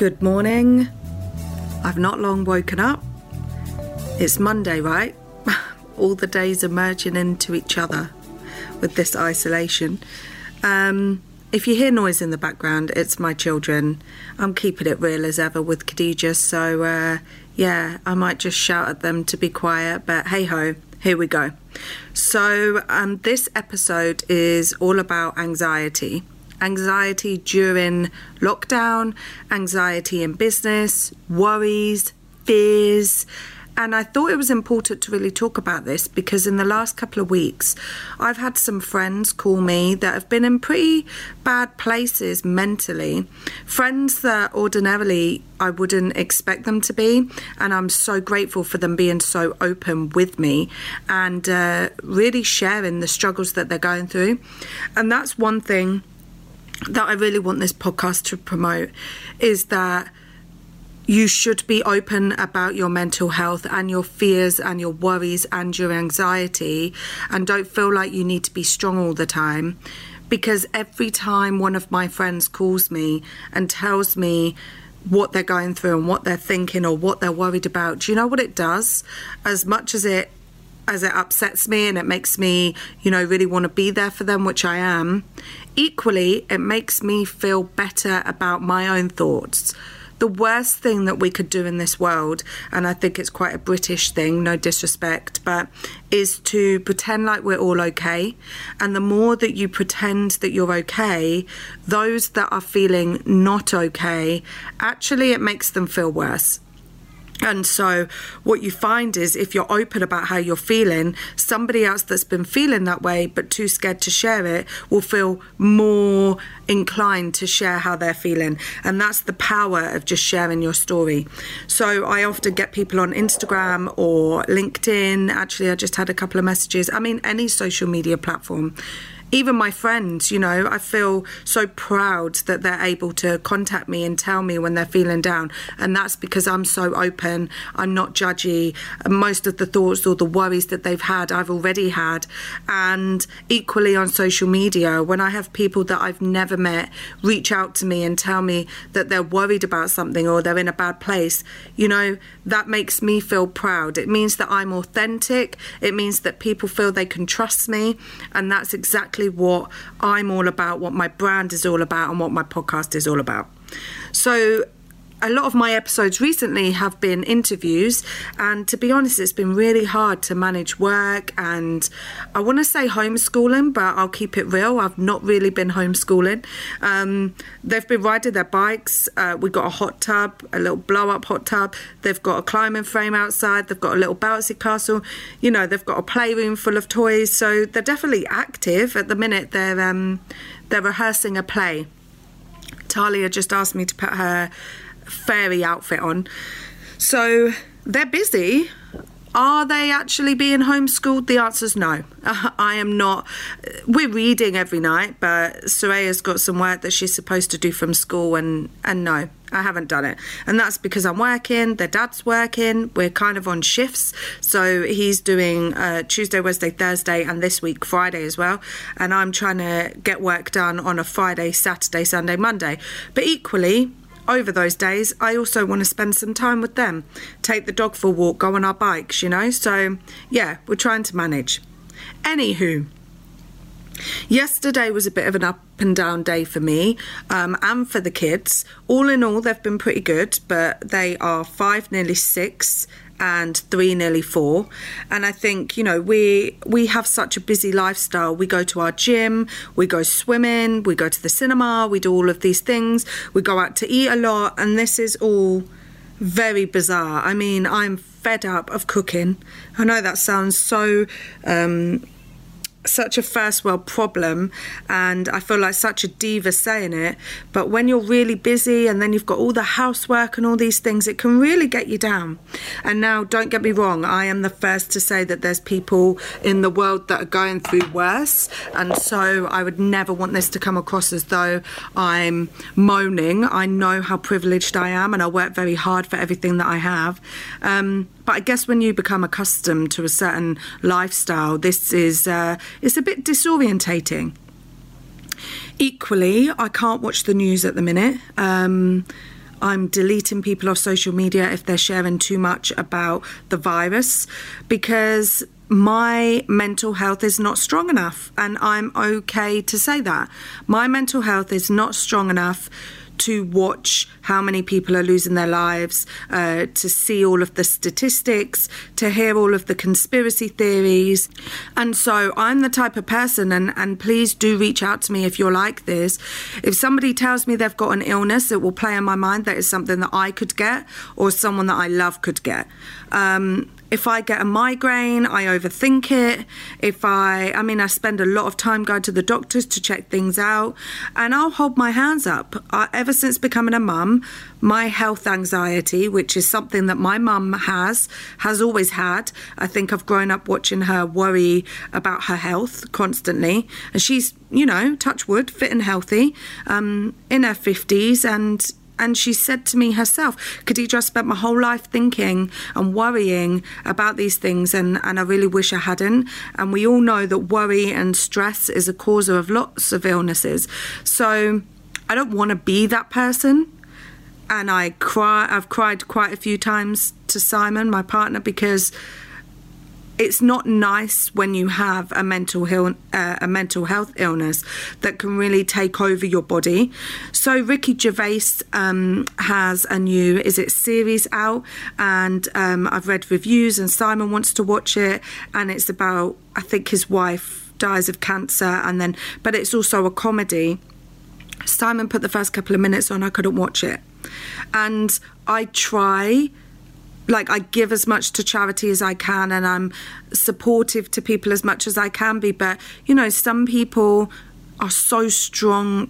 Good morning. I've not long woken up. It's Monday, right? All the days are merging into each other with this isolation. Um, if you hear noise in the background, it's my children. I'm keeping it real as ever with Khadija, so uh, yeah, I might just shout at them to be quiet, but hey ho, here we go. So, um, this episode is all about anxiety anxiety during lockdown, anxiety in business, worries, fears. And I thought it was important to really talk about this because in the last couple of weeks, I've had some friends call me that have been in pretty bad places mentally. Friends that ordinarily I wouldn't expect them to be. And I'm so grateful for them being so open with me and uh, really sharing the struggles that they're going through. And that's one thing that I really want this podcast to promote is that you should be open about your mental health and your fears and your worries and your anxiety and don't feel like you need to be strong all the time. Because every time one of my friends calls me and tells me what they're going through and what they're thinking or what they're worried about do you know what it does? As much as it as it upsets me and it makes me, you know, really want to be there for them, which I am, equally, it makes me feel better about my own thoughts. The worst thing that we could do in this world, and I think it's quite a British thing, no disrespect, but is to pretend like we're all okay. And the more that you pretend that you're okay, those that are feeling not okay, actually, it makes them feel worse. And so, what you find is if you're open about how you're feeling, somebody else that's been feeling that way but too scared to share it will feel more inclined to share how they're feeling. And that's the power of just sharing your story. So, I often get people on Instagram or LinkedIn. Actually, I just had a couple of messages. I mean, any social media platform even my friends, you know, I feel so proud that they're able to contact me and tell me when they're feeling down. And that's because I'm so open, I'm not judgy. Most of the thoughts or the worries that they've had, I've already had. And equally on social media, when I have people that I've never met reach out to me and tell me that they're worried about something or they're in a bad place, you know, that makes me feel proud. It means that I'm authentic, it means that people feel they can trust me. And that's exactly exactly what I'm all about, what my brand is all about, and what my podcast is all about. So, a lot of my episodes recently have been interviews, and to be honest, it's been really hard to manage work and I want to say homeschooling, but I'll keep it real. I've not really been homeschooling. Um, they've been riding their bikes. Uh, we've got a hot tub, a little blow up hot tub. They've got a climbing frame outside. They've got a little bouncy castle. You know, they've got a playroom full of toys. So they're definitely active at the minute. They're um, they're rehearsing a play. Talia just asked me to put her fairy outfit on. So they're busy. Are they actually being homeschooled? The answer is no. I am not. We're reading every night, but Soraya's got some work that she's supposed to do from school, and, and no, I haven't done it. And that's because I'm working, their dad's working, we're kind of on shifts. So he's doing uh, Tuesday, Wednesday, Thursday, and this week Friday as well. And I'm trying to get work done on a Friday, Saturday, Sunday, Monday. But equally, over those days, I also want to spend some time with them, take the dog for a walk, go on our bikes, you know. So, yeah, we're trying to manage. Anywho, Yesterday was a bit of an up and down day for me um, and for the kids. All in all, they've been pretty good, but they are five, nearly six, and three nearly four. And i think you know we we have such a busy lifestyle. We go to our gym we go swimming we go to the cinema we do all of these things. We go out to eat a lot and this is all very bizarre. I mean i'm fed up of cooking. I know that sounds so um such a first world problem and I feel like such a diva saying it but when you're really busy and then you've got all the housework and all these things it can really get you down. And now don't get me wrong I am the first to say that there's people in the world that are going through worse and so I would never want this to come across as though I'm moaning. I know how privileged I am and I work very hard for everything that I have. Um, but I guess when you become accustomed to a certain lifestyle, this is uh, it's a bit disorientating. Equally, I can't watch the news at the minute. Um, I'm deleting people off social media if they're sharing too much about the virus because my mental health is not strong enough, and I'm okay to say that. My mental health is not strong enough to watch how many people are losing their lives, uh, to see all of the statistics, to hear all of the conspiracy theories. And so I'm the type of person, and, and please do reach out to me if you're like this. If somebody tells me they've got an illness, it will play in my mind that is something that I could get or someone that I love could get. Um, if I get a migraine, I overthink it. If I, I mean, I spend a lot of time going to the doctors to check things out, and I'll hold my hands up. I, ever since becoming a mum, my health anxiety, which is something that my mum has, has always had. I think I've grown up watching her worry about her health constantly, and she's, you know, touch wood, fit and healthy, um, in her 50s, and and she said to me herself, Khadija, I spent my whole life thinking and worrying about these things, and, and I really wish I hadn't. And we all know that worry and stress is a causer of lots of illnesses. So I don't want to be that person. And I cry, I've cried quite a few times to Simon, my partner, because it's not nice when you have a mental health, uh, a mental health illness that can really take over your body. So Ricky Gervais um, has a new is it series out, and um, I've read reviews, and Simon wants to watch it, and it's about I think his wife dies of cancer, and then but it's also a comedy. Simon put the first couple of minutes on, I couldn't watch it, and I try like I give as much to charity as I can and I'm supportive to people as much as I can be. But you know some people are so strong,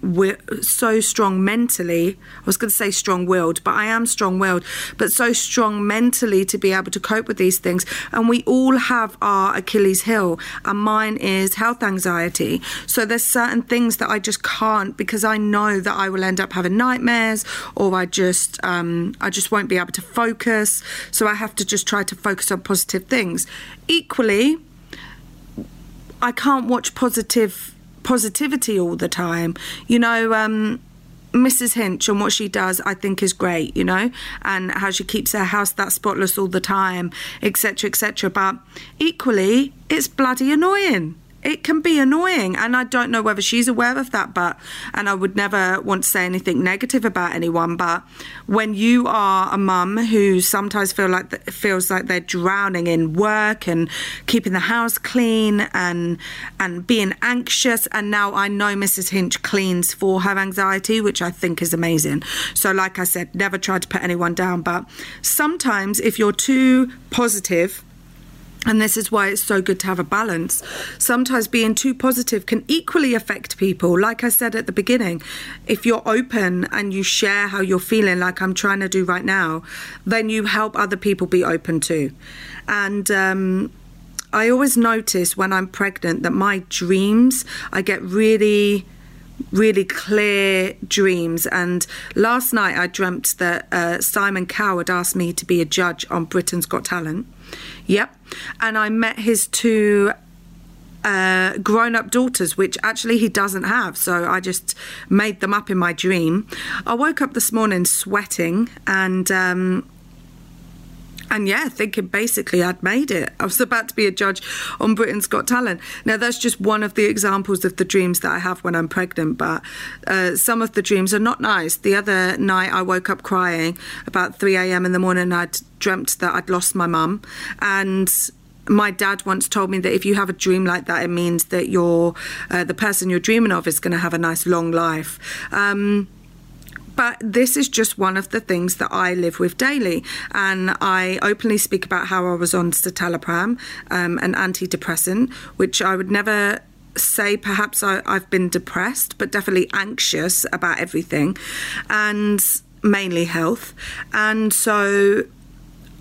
so strong mentally. I was going to say strong willed, but I am strong willed, but so strong mentally to be able to cope with these things. And we all have our Achilles heel, and mine is health anxiety. So there's certain things that I just can't because I know that I will end up having nightmares, or I just, um, I just won't be able to focus. So I have to just try to focus on positive things. Equally, I can't watch positive positivity all the time. You know, um, Mrs. Hinch and what she does, I think, is great, you know, and how she keeps her house that spotless all the time, etc., etc. But equally, it's bloody annoying it can be annoying and i don't know whether she's aware of that but and i would never want to say anything negative about anyone but when you are a mum who sometimes feel like feels like they're drowning in work and keeping the house clean and and being anxious and now i know mrs hinch cleans for her anxiety which i think is amazing. So like i said never try to put anyone down but sometimes if you're too positive and this is why it's so good to have a balance. Sometimes being too positive can equally affect people. Like I said at the beginning, if you're open and you share how you're feeling, like I'm trying to do right now, then you help other people be open too. And um, I always notice when I'm pregnant that my dreams, I get really really clear dreams. And last night I dreamt that uh, Simon had asked me to be a judge on Britain's Got Talent. Yep. And I met his two uh, grown up daughters, which actually he doesn't have. So I just made them up in my dream. I woke up this morning sweating and. Um, and yeah, thinking basically I'd made it. I was about to be a judge on Britain's Got Talent. Now, that's just one of the examples of the dreams that I have when I'm pregnant, but uh, some of the dreams are not nice. The other night, I woke up crying about 3 a.m. in the morning. I'd dreamt that I'd lost my mum. And my dad once told me that if you have a dream like that, it means that you're uh, the person you're dreaming of is going to have a nice long life. Um, but this is just one of the things that I live with daily. And I openly speak about how I was on citalopram, um, an antidepressant, which I would never say perhaps I, I've been depressed, but definitely anxious about everything. And mainly health. And so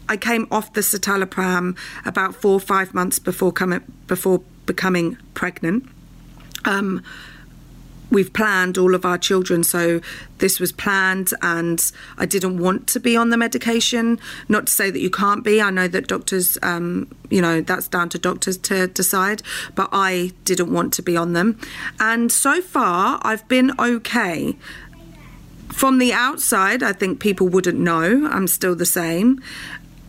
I came off the citalopram about four or five months before coming before becoming pregnant. Um, we've planned all of our children, so this was planned, and I didn't want to be on the medication. Not to say that you can't be. I know that doctors, um, you know, that's down to doctors to decide, but I didn't want to be on them. And so far, I've been okay from the outside, I think people wouldn't know. I'm still the same.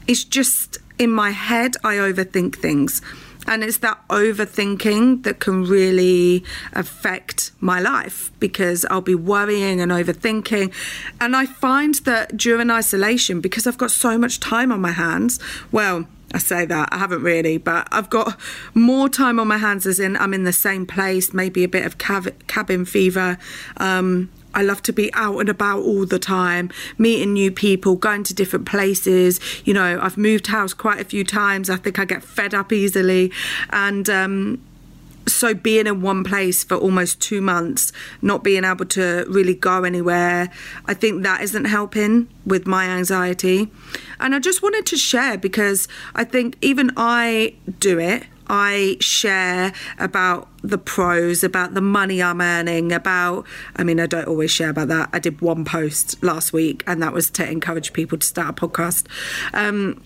It's just in my head, I overthink things. And it's that overthinking that can really affect my life because I'll be worrying and overthinking. And I find that during isolation, because I've got so much time on my hands, well, I say that I haven't really, but I've got more time on my hands as in I'm in the same place, maybe a bit of cabin fever. Um, I love to be out and about all the time, meeting new people, going to different places. You know, I've moved house quite a few times. I think I get fed up easily. And um, so being in one place for almost two months, not being able to really go anywhere, I think that isn't helping with my anxiety. And I just wanted to share because I think even I do it. I share about the pros, about the money I'm earning, about, I mean, I don't always share about that. I did one post last week and that was to encourage people to start a podcast. Um,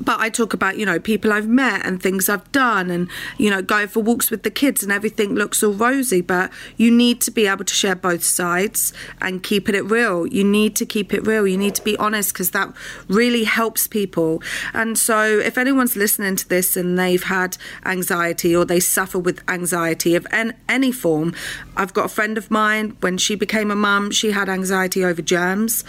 but I talk about, you know, people I've met and things I've done and, you know, going for walks with the kids and everything looks all rosy. But you need to be able to share both sides and keep it real. You need to keep it real. You need to be honest because that really helps people. And so if anyone's listening to this and they've had anxiety or they suffer with anxiety of any form, I've got a friend of mine, when she became a mum, she had anxiety over germs.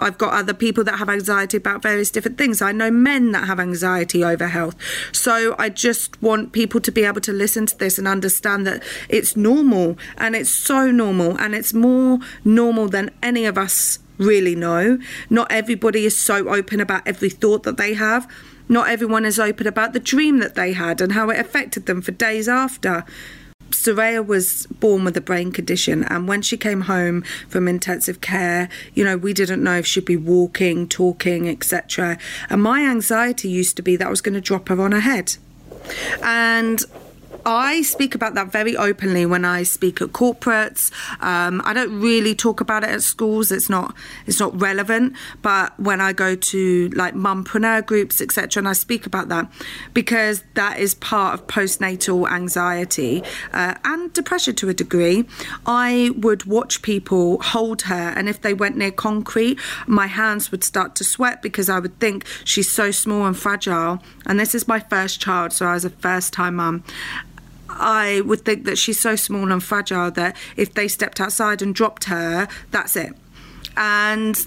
I've got other people that have anxiety about various different things. I know men that have anxiety over health. So I just want people to be able to listen to this and understand that it's normal and it's so normal and it's more normal than any of us really know. Not everybody is so open about every thought that they have. Not everyone is open about the dream that they had and how it affected them for days after. Soraya was born with a brain condition, and when she came home from intensive care, you know, we didn't know if she'd be walking, talking, etc. And my anxiety used to be that I was going to drop her on her head. And I speak about that very openly when I speak at corporates. Um, I don't really talk about it at schools. It's not it's not relevant. But when I go to like mumpreneur groups, etc., and I speak about that because that is part of postnatal anxiety uh, and depression to a degree. I would watch people hold her, and if they went near concrete, my hands would start to sweat because I would think she's so small and fragile. And this is my first child, so I was a first time mum. I would think that she's so small and fragile that if they stepped outside and dropped her, that's it. And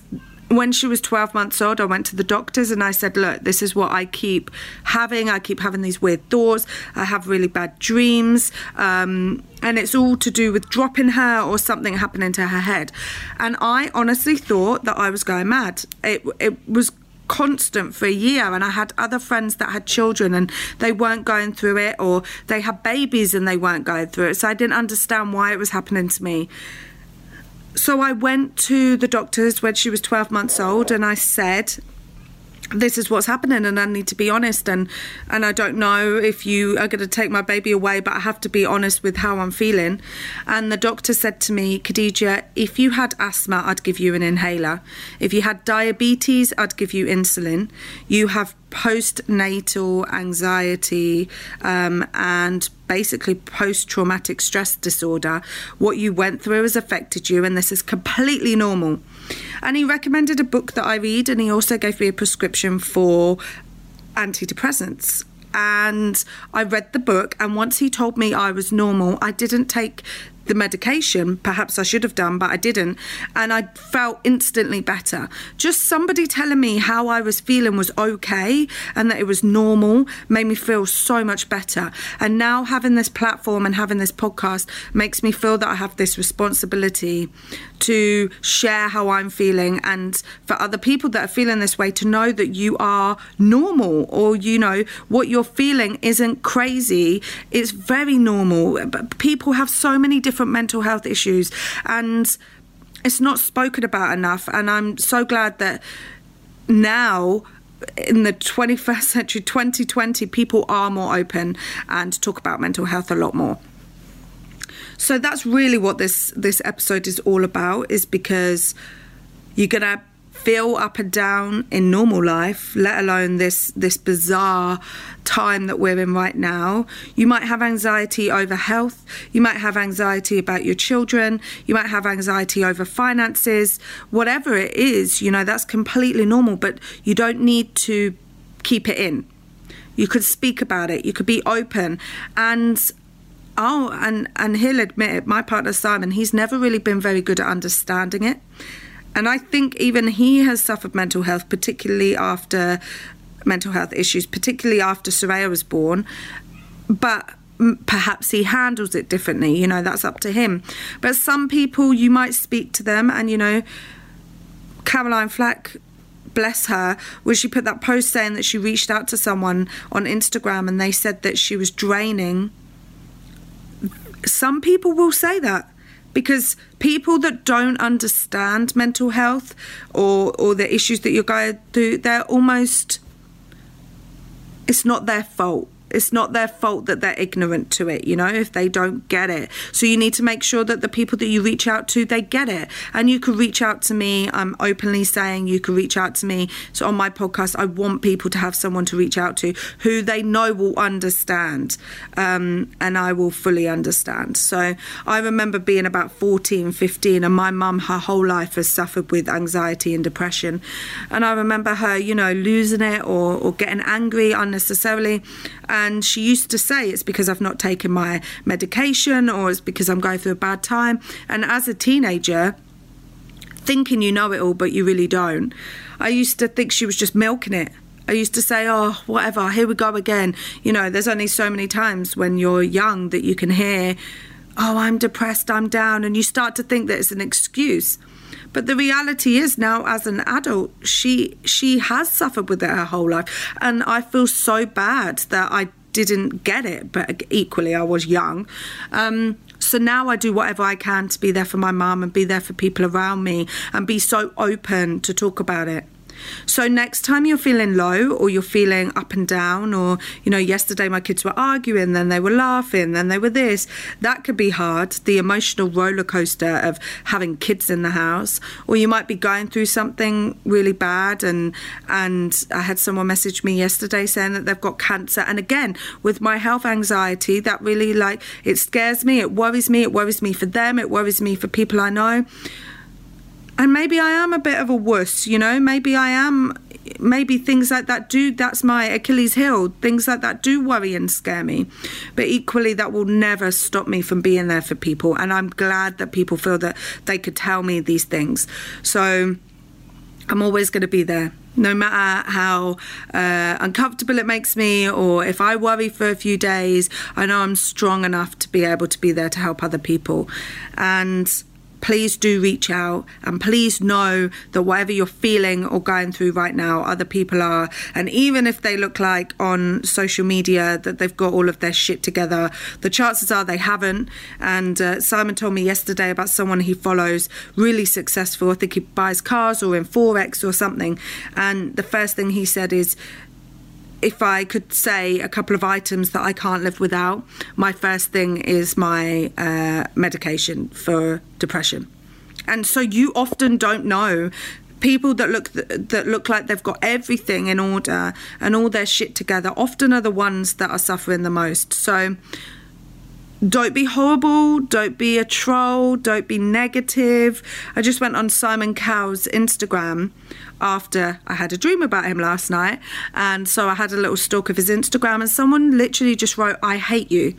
when she was 12 months old, I went to the doctors and I said, Look, this is what I keep having. I keep having these weird thoughts. I have really bad dreams. Um, and it's all to do with dropping her or something happening to her head. And I honestly thought that I was going mad. It, it was constant for a year and I had other friends that had children and they weren't going through it or they had babies and they weren't going through it. So I didn't understand why it was happening to me. So I went to the doctors when she was 12 months old and I said this is what's happening and I need to be honest and and I don't know if you are going to take my baby away but I have to be honest with how I'm feeling. And the doctor said to me Khadija if you had asthma I'd give you an inhaler. If you had diabetes I'd give you insulin. You have postnatal anxiety um, and basically post traumatic stress disorder what you went through has affected you and this is completely normal and he recommended a book that I read, and he also gave me a prescription for antidepressants and I read the book. And once he told me I was normal, I didn't take the medication. Perhaps I should have done, but I didn't. And I felt instantly better. Just somebody telling me how I was feeling was okay and that it was normal made me feel so much better. And now having this platform and having this podcast makes me feel that I have this responsibility to share how I'm feeling and for other people that are feeling this way to know that you are normal or you know what you're feeling isn't crazy it's very normal but people have so many different mental health issues and it's not spoken about enough and I'm so glad that now in the 21st century 2020 people are more open and talk about mental health a lot more. So that's really what this this episode is all about is because you're to feel up and down in normal life, let alone this this bizarre time that we're in right now. You might have anxiety over health, you might have anxiety about your children, you might have anxiety over finances, whatever it is, you know, that's completely normal, but you don't need to keep it in. You could speak about it, you could be open. And oh and and he'll admit it. My partner simon he's never really been very good at understanding it and I think even he has suffered mental health, particularly after mental health issues, particularly after Soraya was born. But perhaps he handles it differently, you know, that's up to him. But some people, you might speak to them, and you know, Caroline Flack bless her, when she put that post saying that she reached out to someone on Instagram and they said that she was draining. Some people will say that because people that don't understand mental health or or the issues that you're going through they're almost it's not their fault it's not their fault that they're ignorant to it, you know, if they don't get it. So you need to make sure that the people that you reach out to, they get it. And you can reach out to me. I'm openly saying you can reach out to me. So on my podcast, I want people to have someone to reach out to who they know will understand. Um, and I will fully understand. So I remember being about 14, 15, and my mum, her whole life has suffered with anxiety and depression. And I remember her, you know, losing it or, or getting angry unnecessarily. And she used to say it's because I've not taken my medication or it's because I'm going through a bad time. And as a teenager, thinking you know it all, but you really don't, I used to think she was just milking it. I used to say, oh, whatever, here we go again. You know, there's only so many times when you're young that you can hear, oh, I'm depressed, I'm down, and you start to think that it's an excuse. But the reality is now, as an adult, she she has suffered with it her whole life, and I feel so bad that I didn't get it. But equally, I was young. Um, so now I do whatever I can to be there for my mum and be there for people around me and be so open to talk about it. So next time you're feeling low or you're feeling up and down, or you know, yesterday my kids were arguing, then they were laughing, then they were this, that could be hard. The emotional roller coaster of having kids in the house, or you might be going through something really bad. And and I had someone message me yesterday saying that they've got cancer. And again, with my health anxiety, that really like it scares me, it worries me, it worries me for them, it worries me for people I know and maybe I am a bit of a wuss, you know. Maybe I am. Maybe things like that do. That's my Achilles heel. Things like that do worry and scare me, but equally that will never stop me from being there for people. And I'm glad that people feel that they could tell me these things. So I'm always going to be there no matter how uh, uncomfortable it makes me or if I worry for a few days, I know I'm strong enough to be able to be there to help other people. And please do reach out and please know that whatever you're feeling or going through right now, other people are. And even if they look like on social media that they've got all of their shit together, the chances are they haven't. And uh, Simon told me yesterday about someone he follows, really successful. I think he buys cars or in Forex or something. And the first thing he said is, if I could say a couple of items that I can't live without, my first thing is my uh, medication for depression. And so you often don't know people that look that look like they've got everything in order and all their shit together often are the ones that are suffering the most. So don't be horrible, don't be a troll, don't be negative. I just went on Simon Cowell's Instagram after I had a dream about him last night, and so I had a little stalk of his Instagram, and someone literally just wrote, I hate you.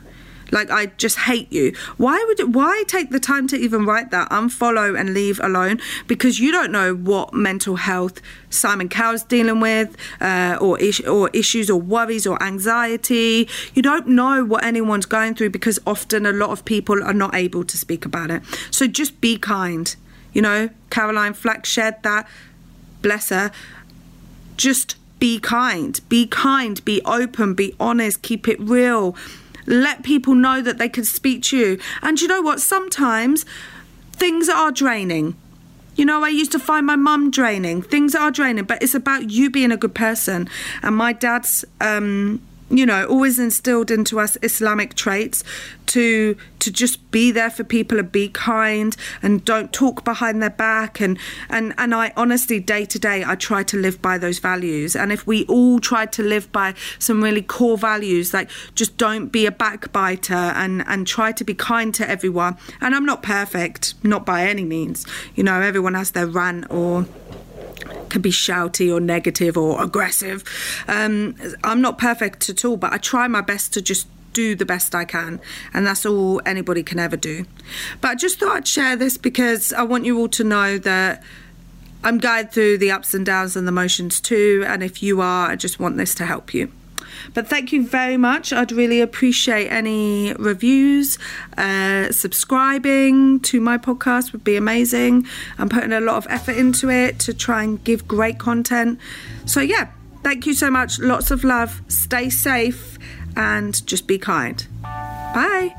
Like I just hate you. Why would it, why take the time to even write that? Unfollow and leave alone because you don't know what mental health Simon Cowell's dealing with, uh, or is, or issues or worries or anxiety. You don't know what anyone's going through because often a lot of people are not able to speak about it. So just be kind. You know, Caroline Flack shared that. Bless her. Just be kind. Be kind. Be open. Be honest. Keep it real let people know that they can speak to you. And you know what? Sometimes things are draining. You know, I used to find my mum draining. Things are draining, but it's about you being a good person. And my dad's um, you know, always instilled into us Islamic traits to to just be there for people and be kind and don't talk behind their back. And and and I honestly day to day I try to live by those values. And if we all tried to live by some really core values like just don't be a backbiter and and try to be kind to everyone. And I'm not perfect not by any means. You know everyone has their rant or can be shouty or negative or aggressive. Um, I'm not perfect at all, but I try my best to just do the best I can, and that's all anybody can ever do. But I just thought I'd share this because I want you all to know that I'm going through the ups and downs and the motions too, and if you are, I just want this to help you. But thank you very much. I'd really appreciate any reviews. Uh, subscribing to my podcast would be amazing. I'm putting a lot of effort into it to try and give great content. So, yeah, thank you so much. Lots of love. Stay safe and just be kind. Bye.